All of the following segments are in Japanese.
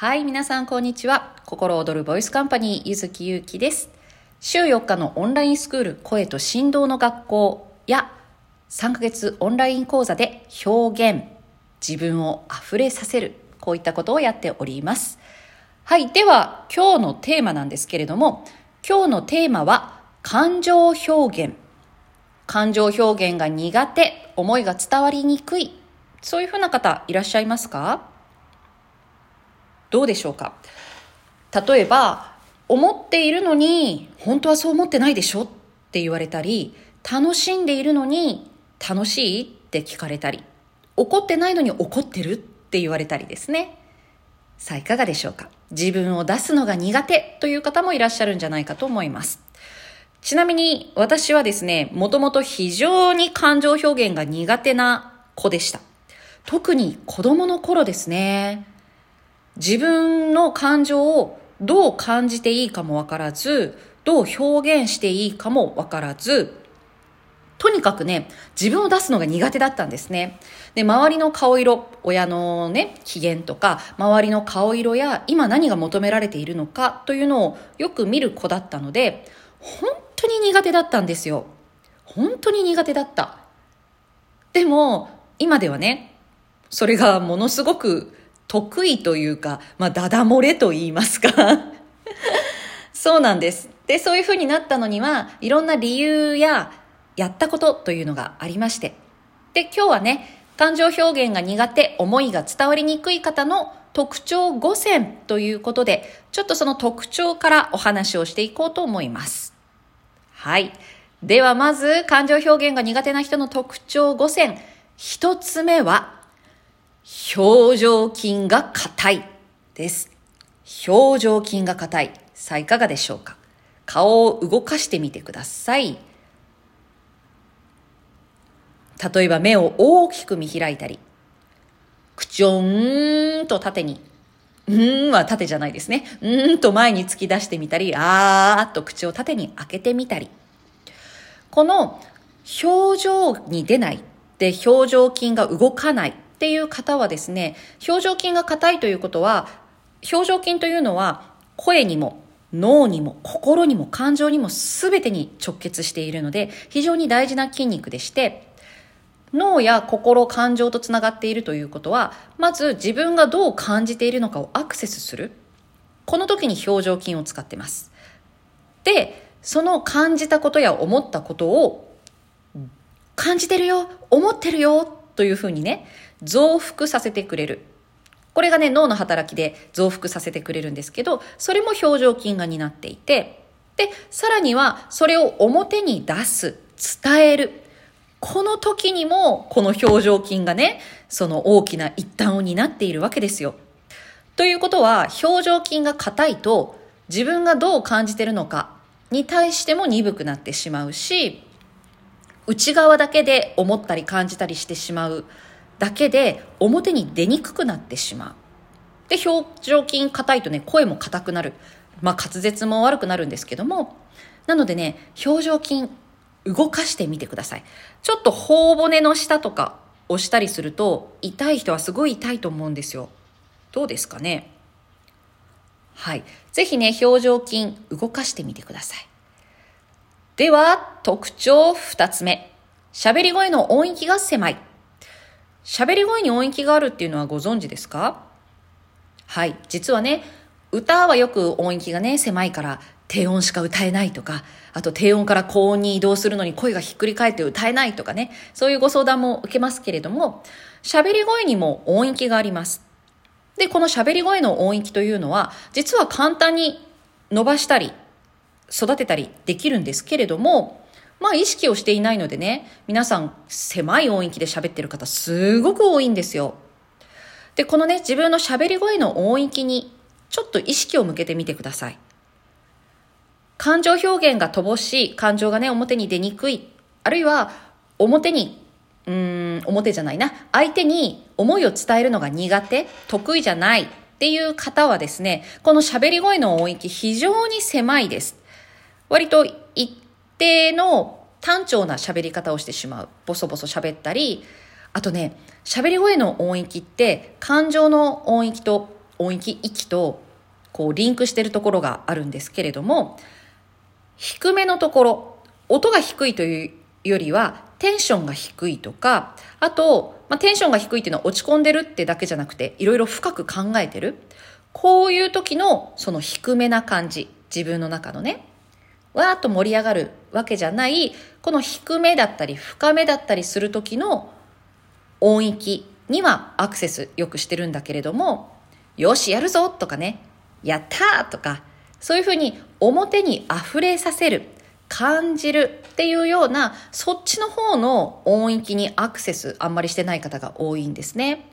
はい、皆さんこんにちは。心躍るボイスカンパニー、ゆずきゆうきです。週4日のオンラインスクール、声と振動の学校や、3ヶ月オンライン講座で表現、自分を溢れさせる、こういったことをやっております。はい、では今日のテーマなんですけれども、今日のテーマは、感情表現。感情表現が苦手、思いが伝わりにくい、そういうふうな方いらっしゃいますか？どうでしょうか？例えば、思っているのに、本当はそう思ってないでしょ？って言われたり、楽しんでいるのに、楽しいって聞かれたり、怒ってないのに怒ってる？って言われたりですね。さあ、いかがでしょうか？自分を出すのが苦手という方もいらっしゃるんじゃないかと思います。ちなみに私はですね、もともと非常に感情表現が苦手な子でした。特に子供の頃ですね。自分の感情をどう感じていいかもわからず、どう表現していいかもわからず、とにかくね、自分を出すのが苦手だったんですね。で、周りの顔色、親のね、機嫌とか、周りの顔色や今何が求められているのかというのをよく見る子だったので、本当に苦手だったんですよ。本当に苦手だった。でも、今ではね、それがものすごく得意というか、まあ、ダダ漏れと言いますか そうなんです。で、そういう風になったのには、いろんな理由や、やったことというのがありまして。で、今日はね、感情表現が苦手、思いが伝わりにくい方の特徴5選ということで、ちょっとその特徴からお話をしていこうと思います。はい。ではまず、感情表現が苦手な人の特徴5選。一つ目は、表情筋が硬いです。表情筋が硬い。さあ、いかがでしょうか？顔を動かしてみてください。例えば目を大きく見開いたり、口をうーんと縦に、うーんは縦じゃないですね。うーんと前に突き出してみたり、あーっと口を縦に開けてみたり。この表情に出ないで表情筋が動かないっていう方はですね、表情筋が硬いということは、表情筋というのは声にも脳にも心にも感情にも全てに直結しているので、非常に大事な筋肉でして、脳や心、感情とつながっているということは、まず自分がどう感じているのかをアクセスする。この時に表情筋を使ってます。で、その感じたことや思ったことを、感じてるよ、思ってるよ、というふうにね、増幅させてくれる。これがね、脳の働きで増幅させてくれるんですけど、それも表情筋が担っていて、で、さらにはそれを表に出す、伝える。この時にも、この表情筋がね、その大きな一端を担っているわけですよ。ということは、表情筋が硬いと、自分がどう感じてるのかに対しても鈍くなってしまうし、内側だけで思ったり感じたりしてしまうだけで表に出にくくなってしまう。で、表情筋硬いとね、声も硬くなる。まあ滑舌も悪くなるんですけども、なのでね、表情筋動かしてみてください。ちょっと頬骨の下とか押したりすると痛い人はすごい痛いと思うんですよ。どうですかね？はい。ぜひね、表情筋動かしてみてください。では、特徴二つ目。喋り声の音域が狭い。喋り声に音域があるっていうのはご存知ですか？はい。実はね、歌はよく音域がね、狭いから低音しか歌えないとか、あと低音から高音に移動するのに声がひっくり返って歌えないとかね、そういうご相談も受けますけれども、喋り声にも音域があります。で、この喋り声の音域というのは、実は簡単に伸ばしたり、育てたりできるんですけれども、まあ意識をしていないのでね、皆さん狭い音域で喋ってる方すごく多いんですよ。で、このね、自分の喋り声の音域にちょっと意識を向けてみてください。感情表現が乏しい、感情がね、表に出にくい、あるいは表に、うん、表じゃないな、相手に思いを伝えるのが苦手、得意じゃないっていう方はですね、この喋り声の音域非常に狭いです。割と一定の単調な喋り方をしてしまう。ボソボソ喋ったり、あとね、喋り声の音域って感情の音域と音域、息とこうリンクしてるところがあるんですけれども、低めのところ、音が低いというよりはテンションが低いとか、あと、まあ、テンションが低いっていうのは落ち込んでるってだけじゃなくて、いろいろ深く考えてる。こういう時のその低めな感じ、自分の中のね、わーっと盛り上がるわけじゃない、この低めだったり深めだったりする時の音域にはアクセスよくしてるんだけれども、よし、やるぞとかね、やったーとか、そういうふうに表に溢れさせる、感じるっていうような、そっちの方の音域にアクセスあんまりしてない方が多いんですね。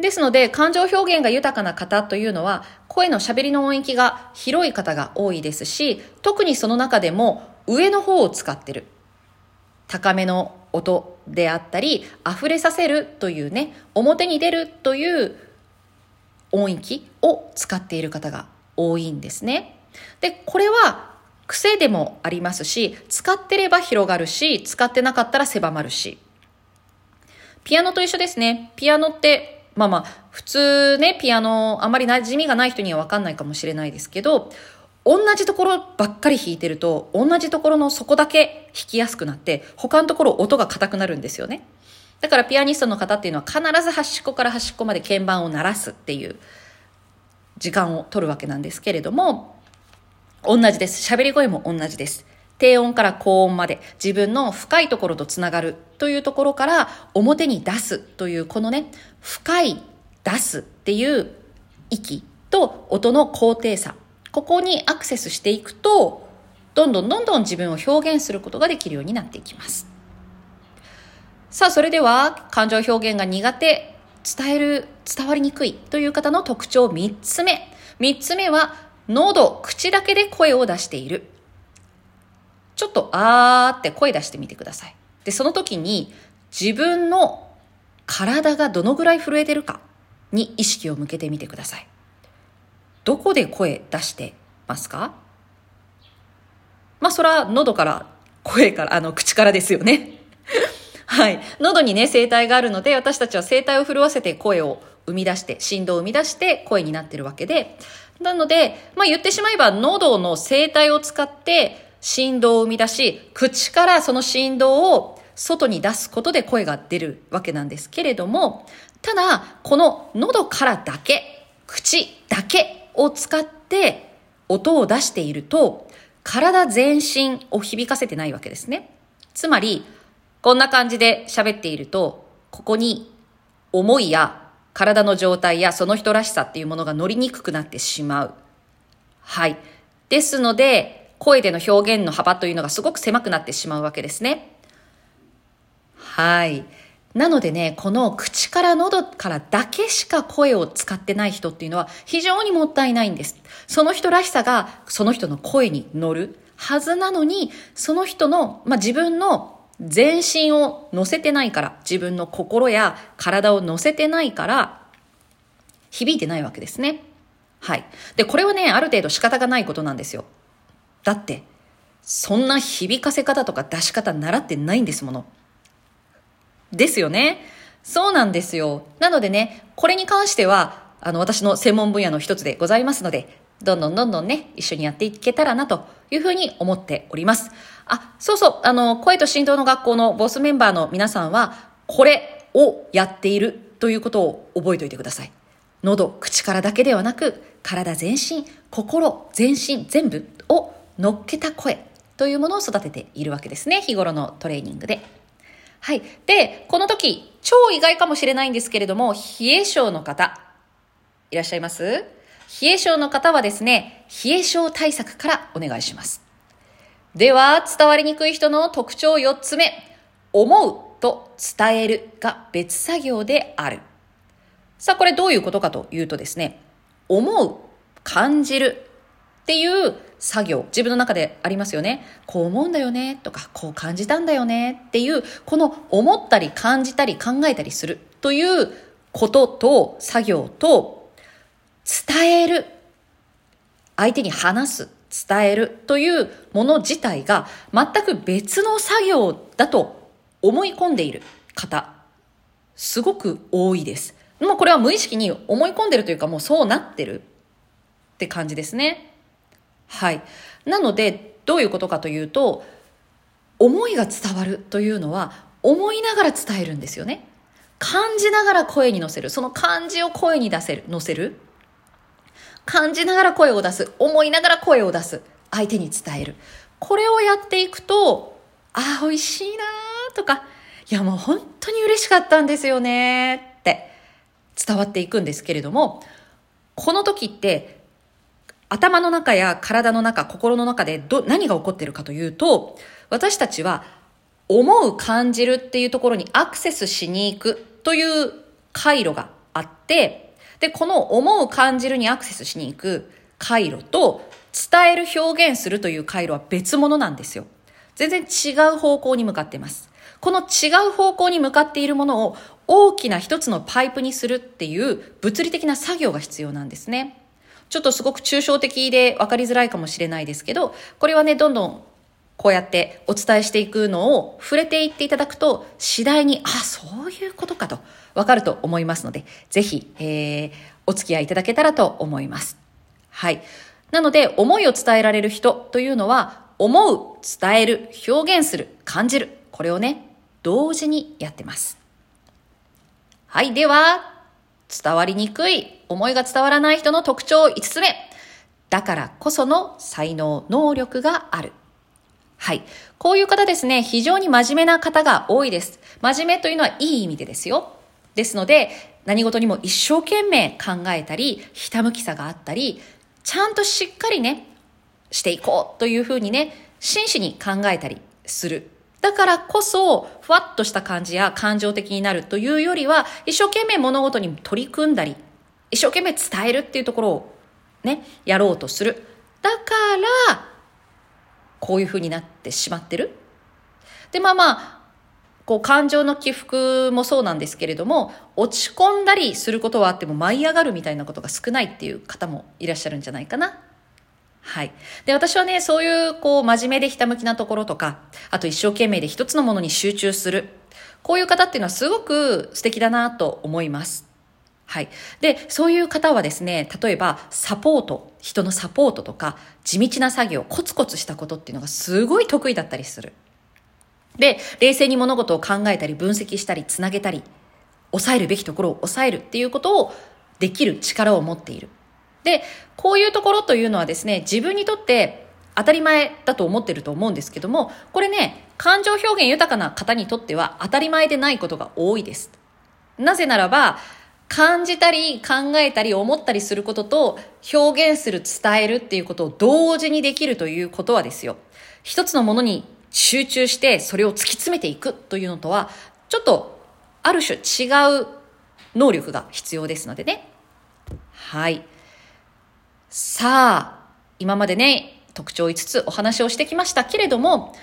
ですので、感情表現が豊かな方というのは、声の喋りの音域が広い方が多いですし、特にその中でも上の方を使ってる。高めの音であったり、溢れさせるというね、表に出るという音域を使っている方が多いんですね。で、これは癖でもありますし、使ってれば広がるし、使ってなかったら狭まるし。ピアノと一緒ですね。ピアノってまあまあ、普通ね、ピアノ、あまり馴染みがない人にはわかんないかもしれないですけど、同じところばっかり弾いてると、同じところの底だけ弾きやすくなって、他のところ音が硬くなるんですよね。だからピアニストの方っていうのは必ず端っこから端っこまで鍵盤を鳴らすっていう時間を取るわけなんですけれども、同じです。喋り声も同じです。低音から高音まで自分の深いところとつながるというところから表に出すというこのね、深い出すっていう息と音の高低差。ここにアクセスしていくと、どんどんどんどん自分を表現することができるようになっていきます。さあ、それでは感情表現が苦手、伝える、伝わりにくいという方の特徴3つ目。3つ目は、喉、口だけで声を出している。ちょっとあーって声出してみてください。で、その時に自分の体がどのぐらい震えてるかに意識を向けてみてください。どこで声出してますか？まあ、そら、喉から、声から、あの、口からですよね。はい。喉にね、声帯があるので、私たちは声帯を震わせて声を生み出して、振動を生み出して声になってるわけで、なので、まあ、言ってしまえば、喉の声帯を使って、振動を生み出し、口からその振動を外に出すことで声が出るわけなんですけれども、ただ、この喉からだけ、口だけを使って音を出していると、体全身を響かせてないわけですね。つまり、こんな感じで喋っていると、ここに思いや体の状態やその人らしさっていうものが乗りにくくなってしまう。はい。ですので、声での表現の幅というのがすごく狭くなってしまうわけですね。はい。なのでね、この口から喉からだけしか声を使ってない人っていうのは非常にもったいないんです。その人らしさがその人の声に乗るはずなのに、その人の、まあ、自分の全身を乗せてないから、自分の心や体を乗せてないから、響いてないわけですね。はい。で、これはね、ある程度仕方がないことなんですよ。だって、そんな響かせ方とか出し方習ってないんですもの。ですよね。そうなんですよ。なのでね、これに関しては、あの、私の専門分野の一つでございますので、どんどんどんどんね、一緒にやっていけたらなというふうに思っております。あ、そうそう、あの、声と振動の学校のボスメンバーの皆さんは、これをやっているということを覚えておいてください。喉、口からだけではなく、体全身、心、全身、全部を乗っけた声というものを育てているわけですね。日頃のトレーニングで。はい。で、この時、超意外かもしれないんですけれども、冷え性の方、いらっしゃいます？冷え性の方はですね、冷え性対策からお願いします。では、伝わりにくい人の特徴4つ目。思うと伝えるが別作業である。さあ、これどういうことかというとですね、思う、感じるっていう作業、自分の中でありますよね。こう思うんだよねとか、こう感じたんだよねっていう、この思ったり感じたり考えたりするということと作業と伝える。相手に話す、伝えるというもの自体が全く別の作業だと思い込んでいる方、すごく多いです。もうこれは無意識に思い込んでるというかもうそうなってるって感じですね。はい。なので、どういうことかというと、思いが伝わるというのは思いながら伝えるんですよね。感じながら声に乗せる。その感じを声に出せる、乗せる。感じながら声を出す。思いながら声を出す。相手に伝える。これをやっていくと、ああ、美味しいなとか、いやもう本当に嬉しかったんですよねって伝わっていくんですけれども、この時って頭の中や体の中、心の中でど、何が起こっているかというと、私たちは思う、感じるっていうところにアクセスしに行くという回路があって、で、この思う、感じるにアクセスしに行く回路と伝える、表現するという回路は別物なんですよ。全然違う方向に向かっています。この違う方向に向かっているものを大きな一つのパイプにするっていう物理的な作業が必要なんですね。ちょっとすごく抽象的で分かりづらいかもしれないですけど、これはね、どんどんこうやってお伝えしていくのを触れていっていただくと、次第に、あ、そういうことかと分かると思いますので、ぜひ、えー、お付き合いいただけたらと思います。はい。なので、思いを伝えられる人というのは、思う、伝える、表現する、感じる。これをね、同時にやってます。はい。では、伝わりにくい、思いが伝わらない人の特徴5つ目。だからこその才能、能力がある。はい。こういう方ですね、非常に真面目な方が多いです。真面目というのはいい意味でですよ。ですので、何事にも一生懸命考えたり、ひたむきさがあったり、ちゃんとしっかりね、していこうというふうにね、真摯に考えたりする。だからこそ、ふわっとした感じや感情的になるというよりは、一生懸命物事に取り組んだり、一生懸命伝えるっていうところをね、やろうとする。だから、こういうふうになってしまってる。で、まあまあ、こう感情の起伏もそうなんですけれども、落ち込んだりすることはあっても舞い上がるみたいなことが少ないっていう方もいらっしゃるんじゃないかな。はい。で、私はね、そういう、こう、真面目でひたむきなところとか、あと一生懸命で一つのものに集中する。こういう方っていうのはすごく素敵だなと思います。はい。で、そういう方はですね、例えばサポート、人のサポートとか、地道な作業、コツコツしたことっていうのがすごい得意だったりする。で、冷静に物事を考えたり、分析したり、つなげたり、抑えるべきところを抑えるっていうことをできる力を持っている。で、こういうところというのはですね、自分にとって当たり前だと思ってると思うんですけども、これね、感情表現豊かな方にとっては当たり前でないことが多いです。なぜならば、感じたり考えたり思ったりすることと表現する伝えるっていうことを同時にできるということはですよ。一つのものに集中してそれを突き詰めていくというのとはちょっとある種違う能力が必要ですのでね。はい。さあ、今までね、特徴5つお話をしてきましたけれども、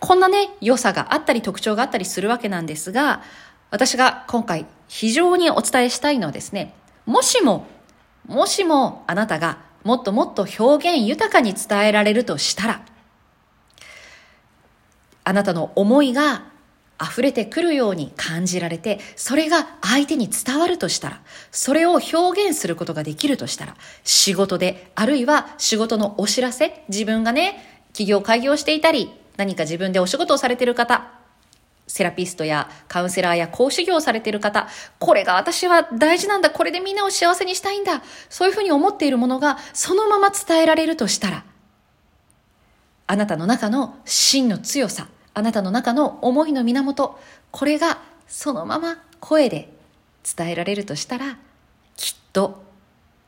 こんなね、良さがあったり特徴があったりするわけなんですが、私が今回非常にお伝えしたいのはですね、もしも、もしもあなたがもっともっと表現豊かに伝えられるとしたら、あなたの思いが溢れてくるように感じられて、それが相手に伝わるとしたら、それを表現することができるとしたら、仕事で、あるいは仕事のお知らせ、自分がね、企業開業していたり、何か自分でお仕事をされている方、セラピストやカウンセラーや講師業をされている方、これが私は大事なんだ、これでみんなを幸せにしたいんだ、そういうふうに思っているものがそのまま伝えられるとしたら、あなたの中の真の強さ、あなたの中の思いの源、これがそのまま声で伝えられるとしたら、きっと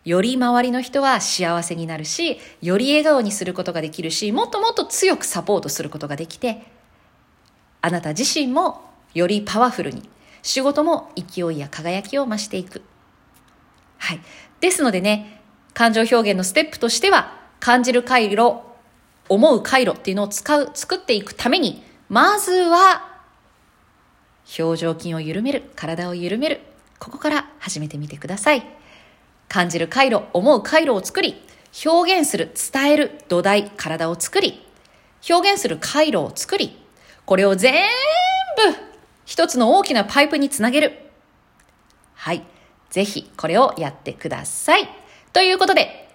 より周りの人は幸せになるし、より笑顔にすることができるし、もっともっと強くサポートすることができて、あなた自身もよりパワフルに、仕事も勢いや輝きを増していく。はい。ですのでね、感情表現のステップとしては、感じる回路、思う回路っていうのを使う、作っていくために、まずは、表情筋を緩める、体を緩める。ここから始めてみてください。感じる回路、思う回路を作り、表現する、伝える土台、体を作り、表現する回路を作り、これを全部一つの大きなパイプにつなげる。はい。ぜひ、これをやってください。ということで、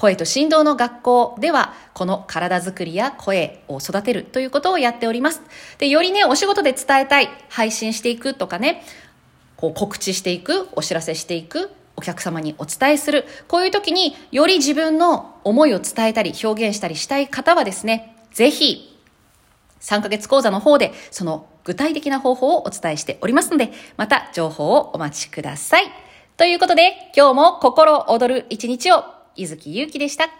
声と振動の学校では、この体づくりや声を育てるということをやっております。で、よりね、お仕事で伝えたい、配信していくとかね、こう告知していく、お知らせしていく、お客様にお伝えする。こういう時により自分の思いを伝えたり表現したりしたい方はですね、ぜひ3ヶ月講座の方でその具体的な方法をお伝えしておりますので、また情報をお待ちください。ということで、今日も心躍る一日を、ゆずきゆうきでした。